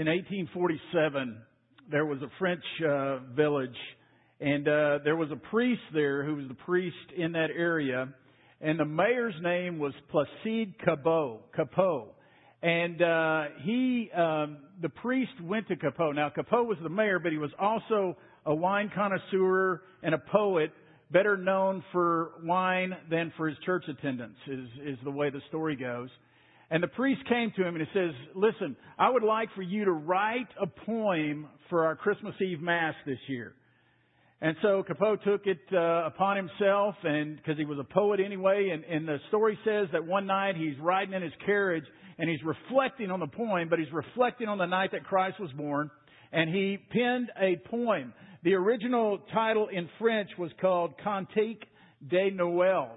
in 1847, there was a French uh, village, and uh, there was a priest there who was the priest in that area, and the mayor's name was Placide Cappeau. Cappeau. And uh, he, um, the priest went to Cappeau. Now, Cappeau was the mayor, but he was also a wine connoisseur and a poet, better known for wine than for his church attendance, is, is the way the story goes. And the priest came to him and he says, listen, I would like for you to write a poem for our Christmas Eve Mass this year. And so Cappeau took it uh, upon himself, and because he was a poet anyway, and, and the story says that one night he's riding in his carriage and he's reflecting on the poem, but he's reflecting on the night that Christ was born, and he penned a poem. The original title in French was called Cantique de Noël,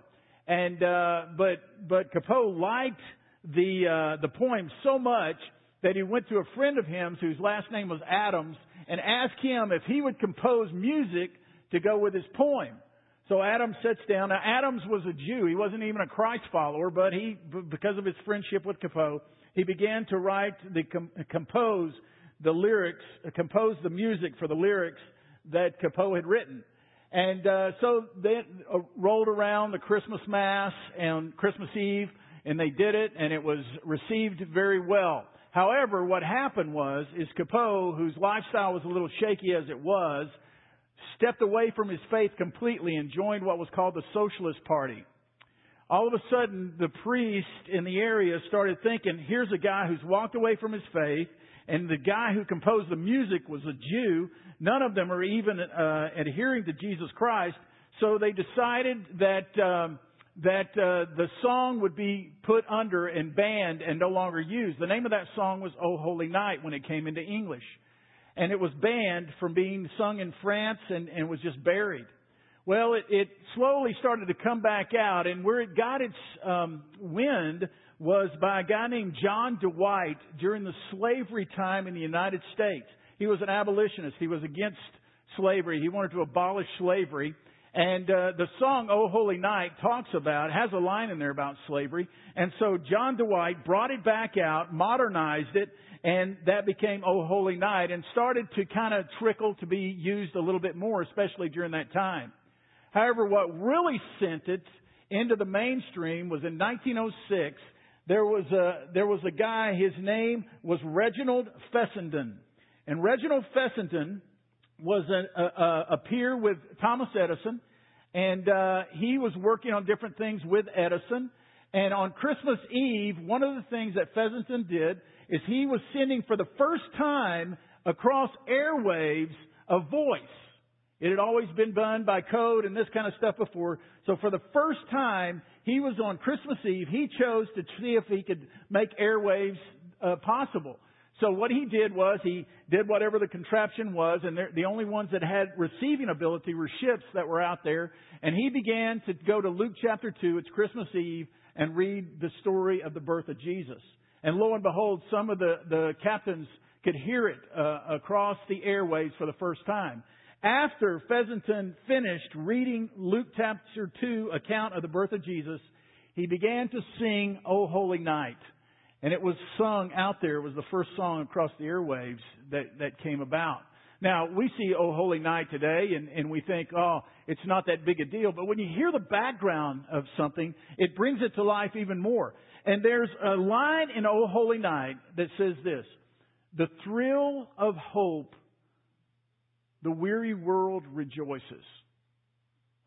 and uh, but but Cappeau liked the uh, the poem so much that he went to a friend of his whose last name was Adams and asked him if he would compose music to go with his poem. So Adams sits down. Now Adams was a Jew. He wasn't even a Christ follower, but he, because of his friendship with Cappeau, he began to write the compose the lyrics, compose the music for the lyrics that Cappeau had written. And uh, so they uh, rolled around the Christmas Mass and Christmas Eve, and they did it, and it was received very well. However, what happened was, is Cappeau, whose lifestyle was a little shaky as it was, stepped away from his faith completely and joined what was called the Socialist Party. All of a sudden, the priest in the area started thinking, here's a guy who's walked away from his faith, and the guy who composed the music was a Jew. None of them are even uh, adhering to Jesus Christ. So they decided that um, that uh, the song would be put under and banned and no longer used. The name of that song was "Oh Holy Night" when it came into English, and it was banned from being sung in France and, and was just buried. Well, it, it slowly started to come back out, and where it got its um, wind was by a guy named John Dwight during the slavery time in the United States. He was an abolitionist. He was against slavery. He wanted to abolish slavery. And uh, the song "Oh Holy Night" talks about has a line in there about slavery, and so John Dwight brought it back out, modernized it, and that became "Oh Holy Night" and started to kind of trickle to be used a little bit more, especially during that time. However, what really sent it into the mainstream was in 1906. There was a there was a guy. His name was Reginald Fessenden, and Reginald Fessenden was a, a, a peer with Thomas Edison, and uh, he was working on different things with Edison. And on Christmas Eve, one of the things that Fessenden did is he was sending for the first time across airwaves a voice. It had always been done by code and this kind of stuff before. So for the first time, he was on Christmas Eve. He chose to see if he could make airwaves uh, possible. So what he did was he did whatever the contraption was, and the only ones that had receiving ability were ships that were out there. And he began to go to Luke chapter 2, it's Christmas Eve, and read the story of the birth of Jesus. And lo and behold, some of the, the captains could hear it uh, across the airways for the first time. After Fessenden finished reading Luke chapter 2 account of the birth of Jesus, he began to sing, O Holy Night. And it was sung out there. It was the first song across the airwaves that, that came about. Now, we see Oh Holy Night today and, and we think, oh, it's not that big a deal. But when you hear the background of something, it brings it to life even more. And there's a line in Oh Holy Night that says this, the thrill of hope, the weary world rejoices.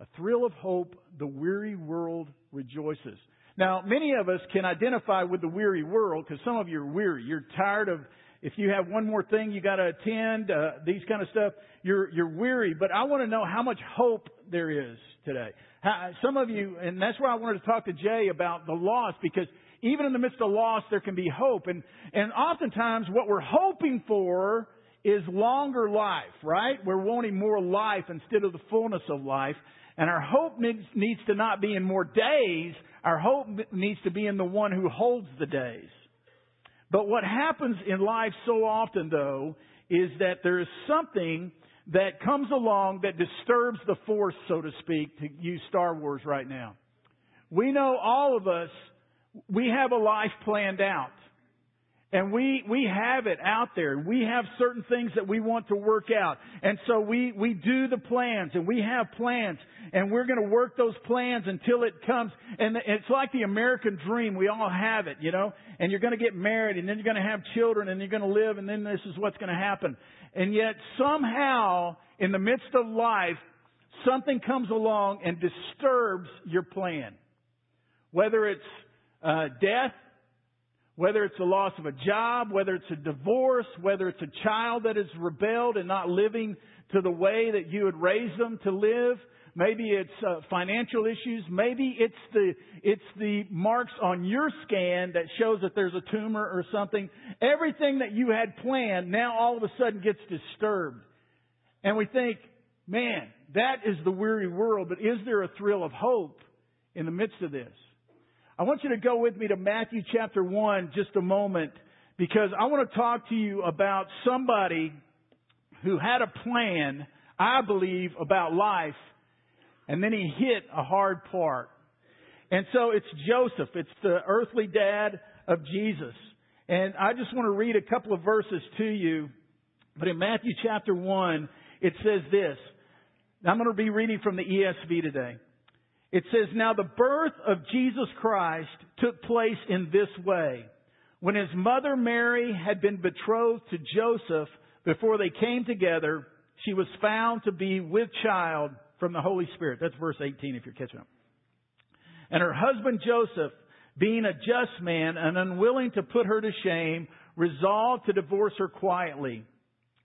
A thrill of hope, the weary world rejoices. Now, many of us can identify with the weary world because some of you are weary. You're tired of, if you have one more thing you got to attend, uh, these kind of stuff, you're, you're weary. But I want to know how much hope there is today. How, some of you, and that's why I wanted to talk to Jay about the loss because even in the midst of loss, there can be hope. And, and oftentimes what we're hoping for is longer life, right? We're wanting more life instead of the fullness of life. And our hope needs, needs to not be in more days, our hope needs to be in the one who holds the days. But what happens in life so often, though, is that there is something that comes along that disturbs the force, so to speak, to use Star Wars right now. We know all of us, we have a life planned out. And we, we have it out there. We have certain things that we want to work out. And so we, we do the plans and we have plans and we're going to work those plans until it comes. And it's like the American dream. We all have it, you know, and you're going to get married and then you're going to have children and you're going to live and then this is what's going to happen. And yet somehow in the midst of life, something comes along and disturbs your plan. Whether it's uh, death, whether it's the loss of a job, whether it's a divorce, whether it's a child that has rebelled and not living to the way that you had raised them to live. Maybe it's uh, financial issues. Maybe it's the it's the marks on your scan that shows that there's a tumor or something. Everything that you had planned now all of a sudden gets disturbed, and we think, man, that is the weary world. But is there a thrill of hope in the midst of this? I want you to go with me to Matthew chapter 1 just a moment because I want to talk to you about somebody who had a plan, I believe, about life, and then he hit a hard part. And so it's Joseph. It's the earthly dad of Jesus. And I just want to read a couple of verses to you. But in Matthew chapter 1, it says this. I'm going to be reading from the ESV today. It says, Now the birth of Jesus Christ took place in this way. When his mother Mary had been betrothed to Joseph before they came together, she was found to be with child from the Holy Spirit. That's verse 18 if you're catching up. And her husband Joseph, being a just man and unwilling to put her to shame, resolved to divorce her quietly.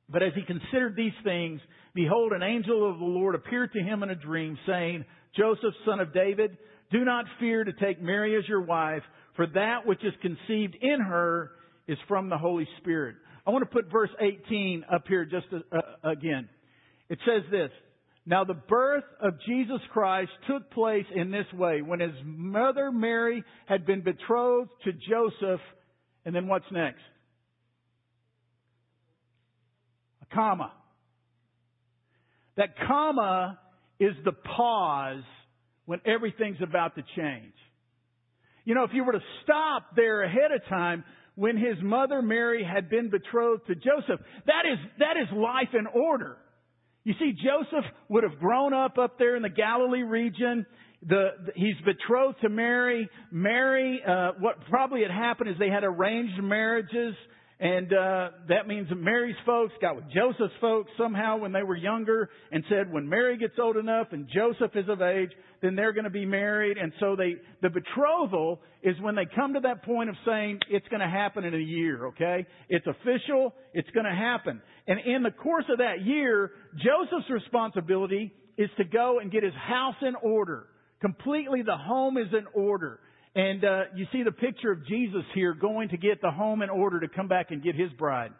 But as he considered these things, behold, an angel of the Lord appeared to him in a dream, saying, Joseph, son of David, do not fear to take Mary as your wife, for that which is conceived in her is from the Holy Spirit. I want to put verse 18 up here just uh, again. It says this, Now the birth of Jesus Christ took place in this way. When his mother Mary had been betrothed to Joseph, and then what's next? A comma. That comma is the pause when everything's about to change. You know, if you were to stop there ahead of time, when his mother Mary had been betrothed to Joseph, that is, that is life in order. You see, Joseph would have grown up up there in the Galilee region. The, the he's betrothed to Mary. Mary, uh, what probably had happened is they had arranged marriages. And uh, that means Mary's folks got with Joseph's folks somehow when they were younger and said, when Mary gets old enough and Joseph is of age, then they're going to be married. And so they, the betrothal is when they come to that point of saying it's going to happen in a year, okay? It's official, it's going to happen. And in the course of that year, Joseph's responsibility is to go and get his house in order. Completely the home is in order. And uh, you see the picture of Jesus here going to get the home in order to come back and get his bride.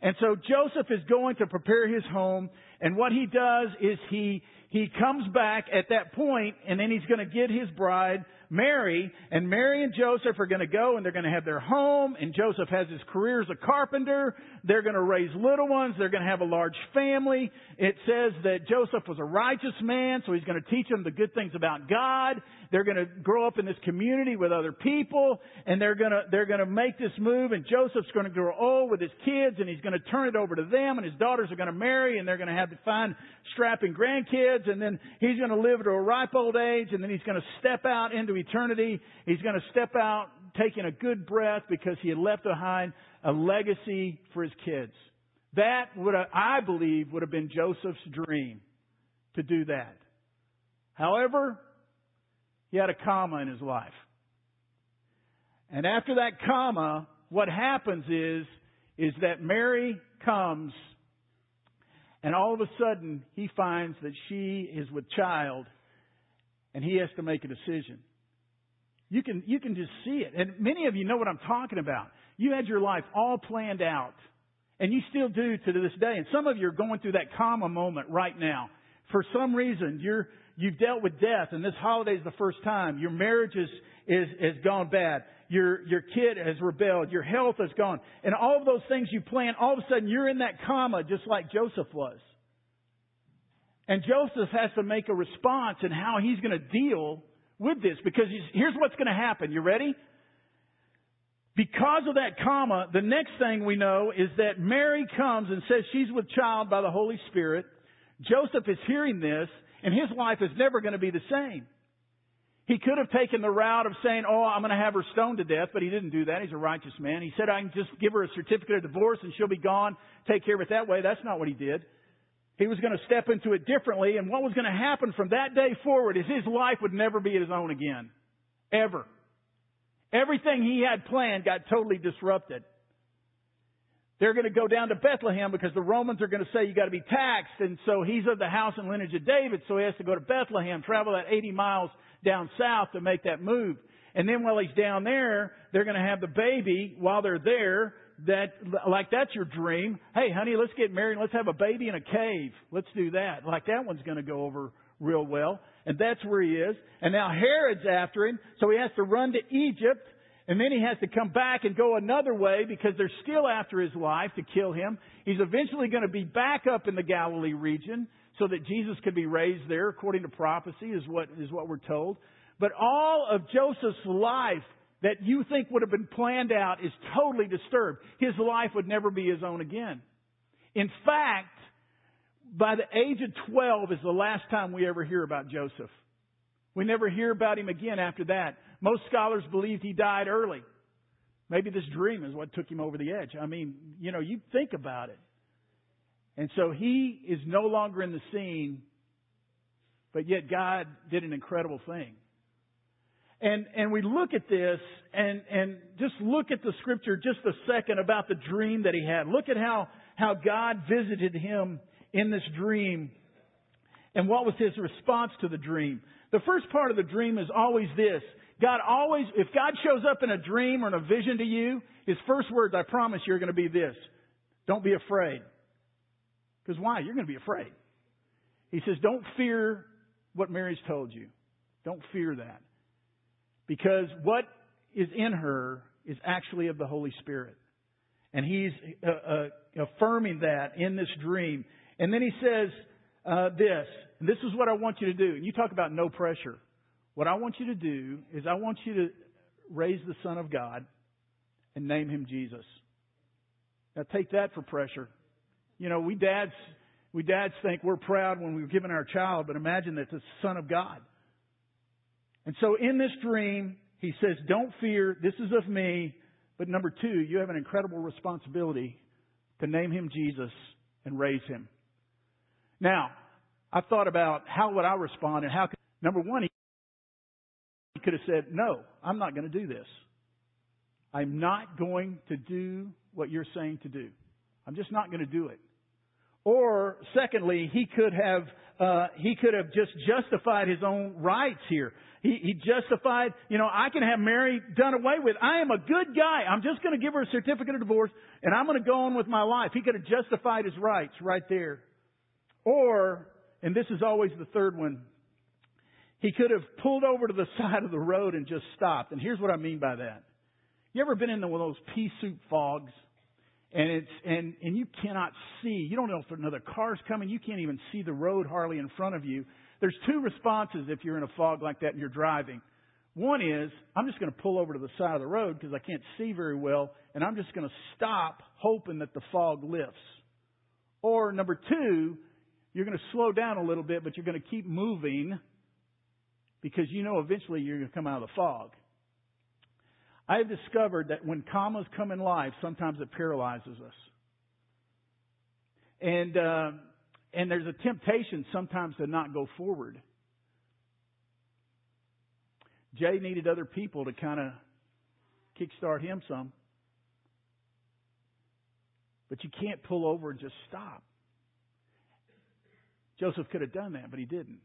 And so Joseph is going to prepare his home, and what he does is he he comes back at that point, and then he's going to get his bride Mary, and Mary and Joseph are going to go and they're going to have their home, and Joseph has his career as a carpenter. They're going to raise little ones. They're going to have a large family. It says that Joseph was a righteous man, so he's going to teach them the good things about God. They're going to grow up in this community with other people, and they're going to, they're going to make this move, and Joseph's going to grow old with his kids, and he's going to turn it over to them, and his daughters are going to marry, and they're going to have to find strapping grandkids, and then he's going to live to a ripe old age, and then he's going to step out into eternity. He's going to step out taking a good breath because he had left behind a legacy for his kids. That would, have, I believe, would have been Joseph's dream to do that. However, he had a comma in his life. And after that comma, what happens is, is that Mary comes and all of a sudden he finds that she is with child and he has to make a decision. You can, you can just see it. And many of you know what I'm talking about. You had your life all planned out. And you still do to this day. And some of you are going through that comma moment right now. For some reason, you're, you've dealt with death and this holiday is the first time. Your marriage is, is, has gone bad. Your, your kid has rebelled. Your health has gone. And all of those things you plan, all of a sudden you're in that comma just like Joseph was. And Joseph has to make a response in how he's going to deal with this because here's what's going to happen. You ready? Because of that comma, the next thing we know is that Mary comes and says she's with child by the Holy Spirit. Joseph is hearing this, and his life is never going to be the same. He could have taken the route of saying, Oh, I'm going to have her stoned to death, but he didn't do that. He's a righteous man. He said, I can just give her a certificate of divorce and she'll be gone. Take care of it that way. That's not what he did. He was going to step into it differently, and what was going to happen from that day forward is his life would never be his own again. Ever. Everything he had planned got totally disrupted. They're going to go down to Bethlehem because the Romans are going to say you got to be taxed, and so he's of the house and lineage of David, so he has to go to Bethlehem, travel that 80 miles down south to make that move. And then while he's down there, they're going to have the baby while they're there. That, like that's your dream. Hey, honey, let's get married let's have a baby in a cave. Let's do that. Like that one's going to go over real well. And that's where he is. And now Herod's after him, so he has to run to Egypt. And then he has to come back and go another way because they're still after his life to kill him. He's eventually going to be back up in the Galilee region so that Jesus could be raised there according to prophecy is what, is what we're told. But all of Joseph's life that you think would have been planned out is totally disturbed. His life would never be his own again. In fact, by the age of 12 is the last time we ever hear about Joseph. We never hear about him again after that. Most scholars believe he died early. Maybe this dream is what took him over the edge. I mean, you know, you think about it. And so he is no longer in the scene, but yet God did an incredible thing. And, and we look at this and, and just look at the scripture just a second about the dream that he had. Look at how, how God visited him in this dream and what was his response to the dream. The first part of the dream is always this. God always, if God shows up in a dream or in a vision to you, his first words, I promise you, are going to be this. Don't be afraid. Because why? You're going to be afraid. He says, don't fear what Mary's told you. Don't fear that. Because what is in her is actually of the Holy Spirit. And he's uh, uh, affirming that in this dream. And then he says uh, this, this is what I want you to do. And you talk about no pressure. What I want you to do is I want you to raise the Son of God and name him Jesus. Now take that for pressure. You know, we dads, we dads think we're proud when we've given our child, but imagine that the Son of God. And so in this dream, he says, don't fear, this is of me. But number two, you have an incredible responsibility to name him Jesus and raise him. Now, I thought about how would I respond and how could, number one, he could have said, no, I'm not going to do this. I'm not going to do what you're saying to do. I'm just not going to do it. Or secondly, he could have uh, he could have just justified his own rights here. He, he justified, you know, I can have Mary done away with. I am a good guy. I'm just going to give her a certificate of divorce and I'm going to go on with my life. He could have justified his rights right there. Or, and this is always the third one, he could have pulled over to the side of the road and just stopped. And here's what I mean by that. You ever been in one of those pea soup fogs? and it's and and you cannot see. You don't know if another car's coming. You can't even see the road hardly in front of you. There's two responses if you're in a fog like that and you're driving. One is I'm just going to pull over to the side of the road because I can't see very well, and I'm just going to stop, hoping that the fog lifts. Or number two, you're going to slow down a little bit, but you're going to keep moving because you know eventually you're going to come out of the fog. I have discovered that when commas come in life, sometimes it paralyzes us. And, uh, and there's a temptation sometimes to not go forward. Jay needed other people to kind of kickstart him some. But you can't pull over and just stop. Joseph could have done that, but he didn't.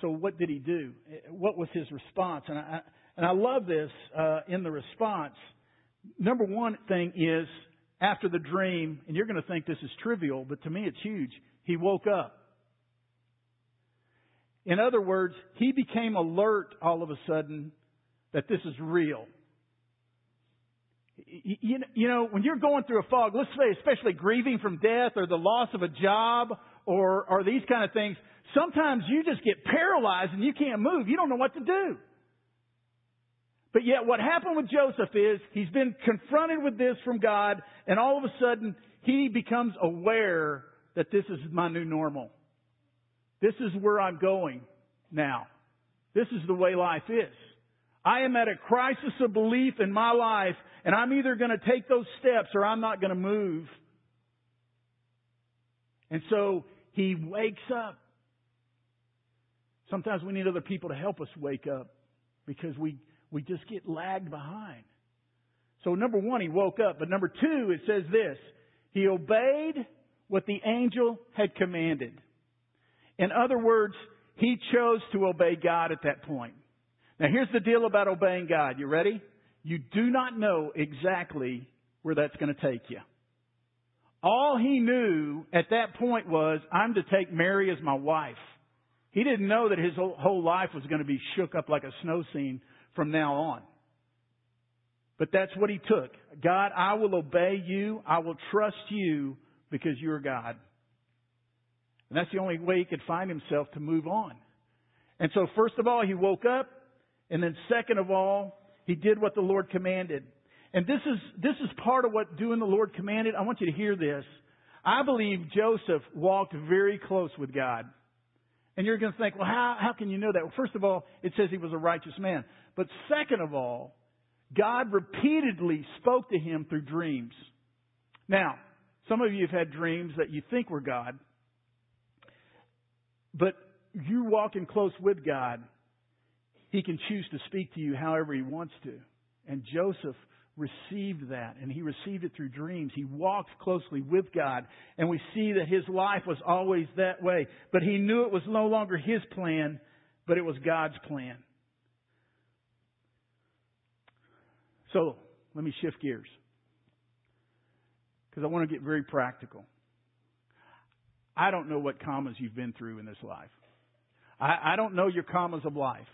So what did he do? What was his response? And I, and I love this uh, in the response. Number one thing is after the dream, and you're going to think this is trivial, but to me it's huge. He woke up. In other words, he became alert all of a sudden that this is real. You know, when you're going through a fog, let's say especially grieving from death or the loss of a job or, or these kind of things, sometimes you just get paralyzed and you can't move. You don't know what to do. But yet what happened with Joseph is he's been confronted with this from God and all of a sudden he becomes aware that this is my new normal. This is where I'm going now. This is the way life is. I am at a crisis of belief in my life and I'm either going to take those steps or I'm not going to move. And so he wakes up. Sometimes we need other people to help us wake up because we, we just get lagged behind. So number one, he woke up. But number two, it says this. He obeyed what the angel had commanded. In other words, he chose to obey God at that point. Now here's the deal about obeying God. You ready? You do not know exactly where that's going to take you. All he knew at that point was, I'm to take Mary as my wife. He didn't know that his whole life was going to be shook up like a snow scene from now on. But that's what he took. God, I will obey you. I will trust you because you're God. And that's the only way he could find himself to move on. And so first of all, he woke up. And then second of all, he did what the Lord commanded. And this is, this is part of what doing the Lord commanded. I want you to hear this. I believe Joseph walked very close with God. And you're going to think, well, how, how can you know that? Well, first of all, it says he was a righteous man. But second of all, God repeatedly spoke to him through dreams. Now, some of you have had dreams that you think were God, but you're walking close with God. He can choose to speak to you however he wants to. And Joseph received that, and he received it through dreams. He walked closely with God, and we see that his life was always that way. But he knew it was no longer his plan, but it was God's plan. So, let me shift gears. Because I want to get very practical. I don't know what commas you've been through in this life. I, I don't know your commas of life.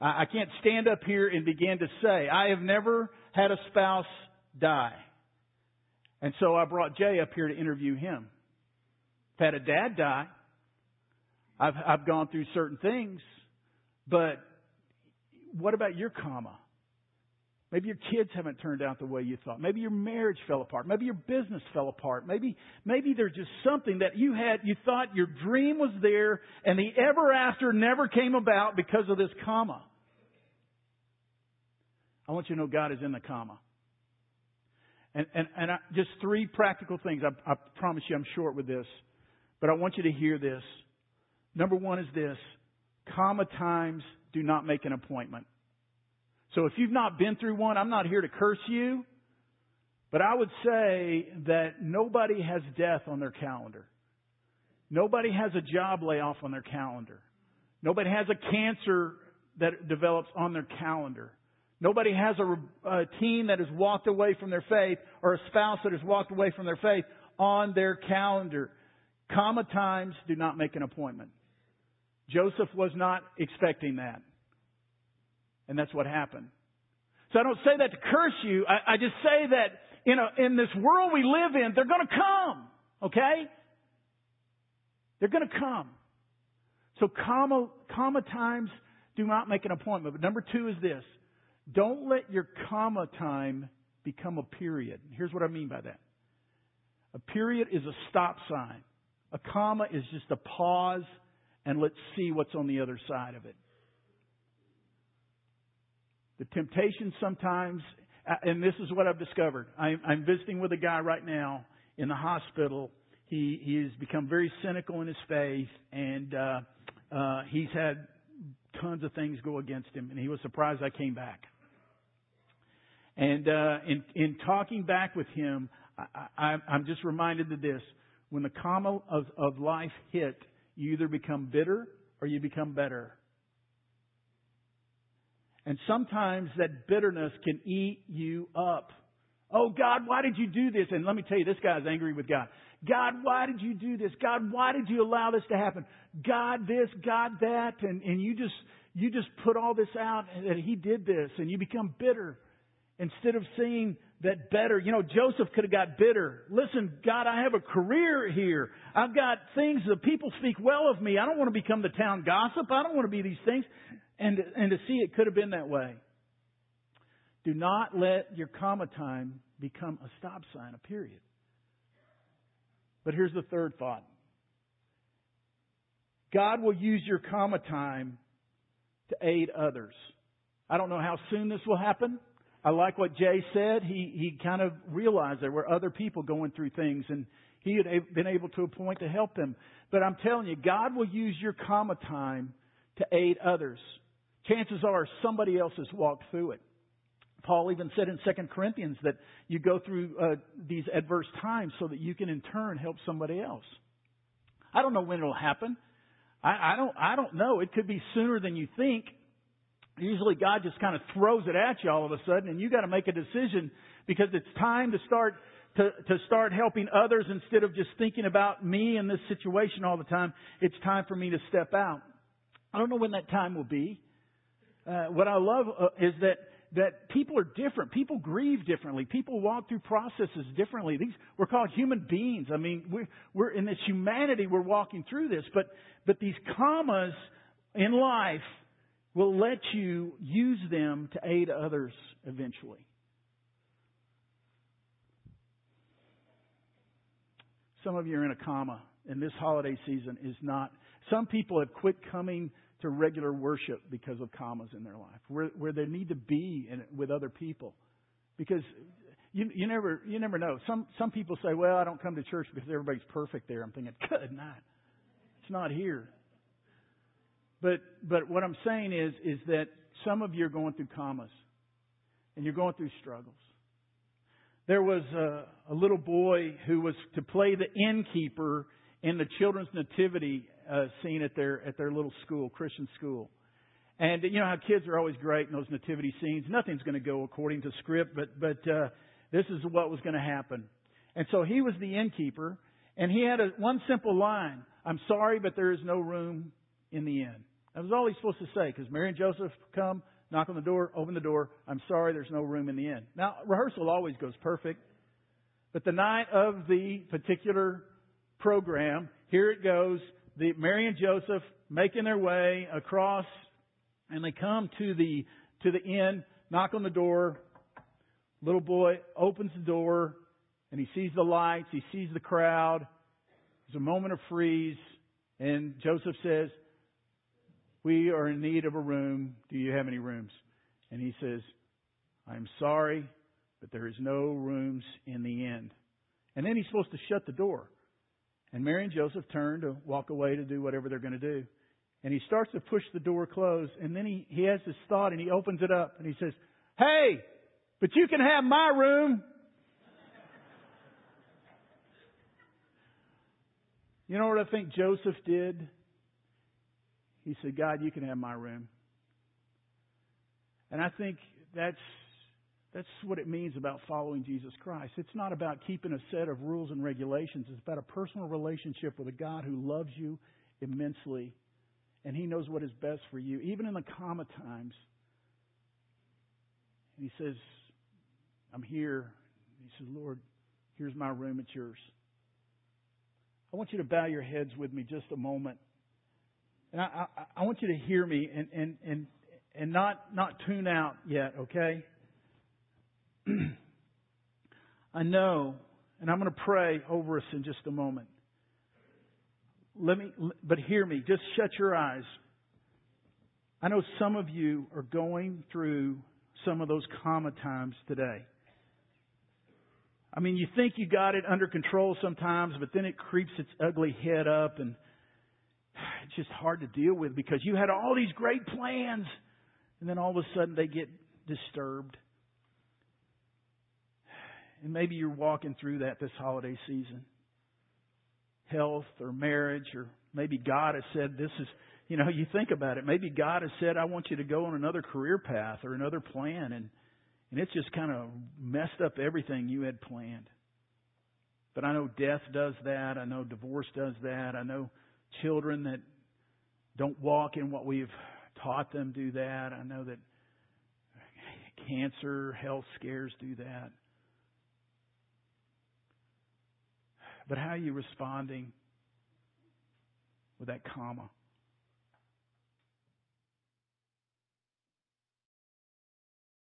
I, I can't stand up here and begin to say, I have never had a spouse die. And so I brought Jay up here to interview him. I've had a dad die. I've, I've gone through certain things. But what about your comma? Maybe your kids haven't turned out the way you thought. Maybe your marriage fell apart. Maybe your business fell apart. Maybe, maybe there's just something that you had, you thought your dream was there and the ever after never came about because of this comma. I want you to know God is in the comma. And, and, and I, just three practical things. I, I promise you I'm short with this, but I want you to hear this. Number one is this. Comma times do not make an appointment. So if you've not been through one, I'm not here to curse you, but I would say that nobody has death on their calendar. Nobody has a job layoff on their calendar. Nobody has a cancer that develops on their calendar. Nobody has a, a teen that has walked away from their faith or a spouse that has walked away from their faith on their calendar. Comma times do not make an appointment. Joseph was not expecting that. And that's what happened. So I don't say that to curse you. I, I just say that in, a, in this world we live in, they're going to come. Okay? They're going to come. So comma, comma times do not make an appointment. But number two is this. Don't let your comma time become a period. Here's what I mean by that. A period is a stop sign. A comma is just a pause and let's see what's on the other side of it. The temptation sometimes, and this is what I've discovered. I'm, I'm visiting with a guy right now in the hospital. He, he has become very cynical in his faith, and uh, uh, he's had tons of things go against him, and he was surprised I came back. And uh, in, in talking back with him, I, I, I'm just reminded of this. When the comma of, of life hit, you either become bitter or you become better. And sometimes that bitterness can eat you up. Oh God, why did you do this? And let me tell you, this guy's angry with God. God, why did you do this? God, why did you allow this to happen? God this, God that, and, and you just you just put all this out that he did this and you become bitter. Instead of seeing that better, you know, Joseph could have got bitter. Listen, God, I have a career here. I've got things that people speak well of me. I don't want to become the town gossip. I don't want to be these things and and to see it could have been that way. Do not let your comma time become a stop sign, a period. But here's the third thought. God will use your comma time to aid others. I don't know how soon this will happen. I like what Jay said. He, he kind of realized there were other people going through things and he had been able to appoint to help them. But I'm telling you, God will use your comma time to aid others. Chances are somebody else has walked through it. Paul even said in 2 Corinthians that you go through uh, these adverse times so that you can in turn help somebody else. I don't know when it'll happen. I, I don't. I don't know. It could be sooner than you think. Usually, God just kind of throws it at you all of a sudden, and you got to make a decision because it's time to start to, to start helping others instead of just thinking about me and this situation all the time. It's time for me to step out. I don't know when that time will be. Uh, what I love uh, is that that people are different. People grieve differently. People walk through processes differently. These we're called human beings. I mean, we're, we're in this humanity. We're walking through this, but but these commas in life will let you use them to aid others eventually. Some of you are in a comma, and this holiday season is not. Some people have quit coming to regular worship because of commas in their life, where, where they need to be in, with other people. Because you, you never you never know. Some some people say, "Well, I don't come to church because everybody's perfect there." I'm thinking, "Good night. It's not here." But but what I'm saying is is that some of you are going through commas, and you're going through struggles. There was a, a little boy who was to play the innkeeper in the children's nativity uh, scene at their at their little school, Christian school. And you know how kids are always great in those nativity scenes. Nothing's going to go according to script, but but uh, this is what was going to happen. And so he was the innkeeper, and he had a, one simple line: "I'm sorry, but there is no room in the inn." That was all he's supposed to say, because Mary and Joseph come, knock on the door, open the door. I'm sorry, there's no room in the inn. Now rehearsal always goes perfect, but the night of the particular program, here it goes the Mary and Joseph making their way across, and they come to the to the inn, knock on the door. Little boy opens the door, and he sees the lights. He sees the crowd. There's a moment of freeze, and Joseph says, "We are in need of a room. Do you have any rooms?" And he says, "I'm sorry, but there is no rooms in the inn." And then he's supposed to shut the door. And Mary and Joseph turn to walk away to do whatever they're going to do. And he starts to push the door closed, and then he, he has this thought and he opens it up and he says, Hey, but you can have my room. You know what I think Joseph did? He said, God, you can have my room. And I think that's that's what it means about following Jesus Christ. It's not about keeping a set of rules and regulations. It's about a personal relationship with a God who loves you immensely and He knows what is best for you, even in the comma times. And He says, I'm here. He says, Lord, here's my room, it's yours. I want you to bow your heads with me just a moment. And I, I, I want you to hear me and, and, and, and not, not tune out yet, okay? I know, and I'm going to pray over us in just a moment. Let me, but hear me. Just shut your eyes. I know some of you are going through some of those comma times today. I mean, you think you got it under control sometimes, but then it creeps its ugly head up and it's just hard to deal with because you had all these great plans and then all of a sudden they get disturbed. And maybe you're walking through that this holiday season. Health or marriage, or maybe God has said, This is, you know, you think about it. Maybe God has said, I want you to go on another career path or another plan. And, and it's just kind of messed up everything you had planned. But I know death does that. I know divorce does that. I know children that don't walk in what we've taught them do that. I know that cancer, health scares do that. But how are you responding with that comma?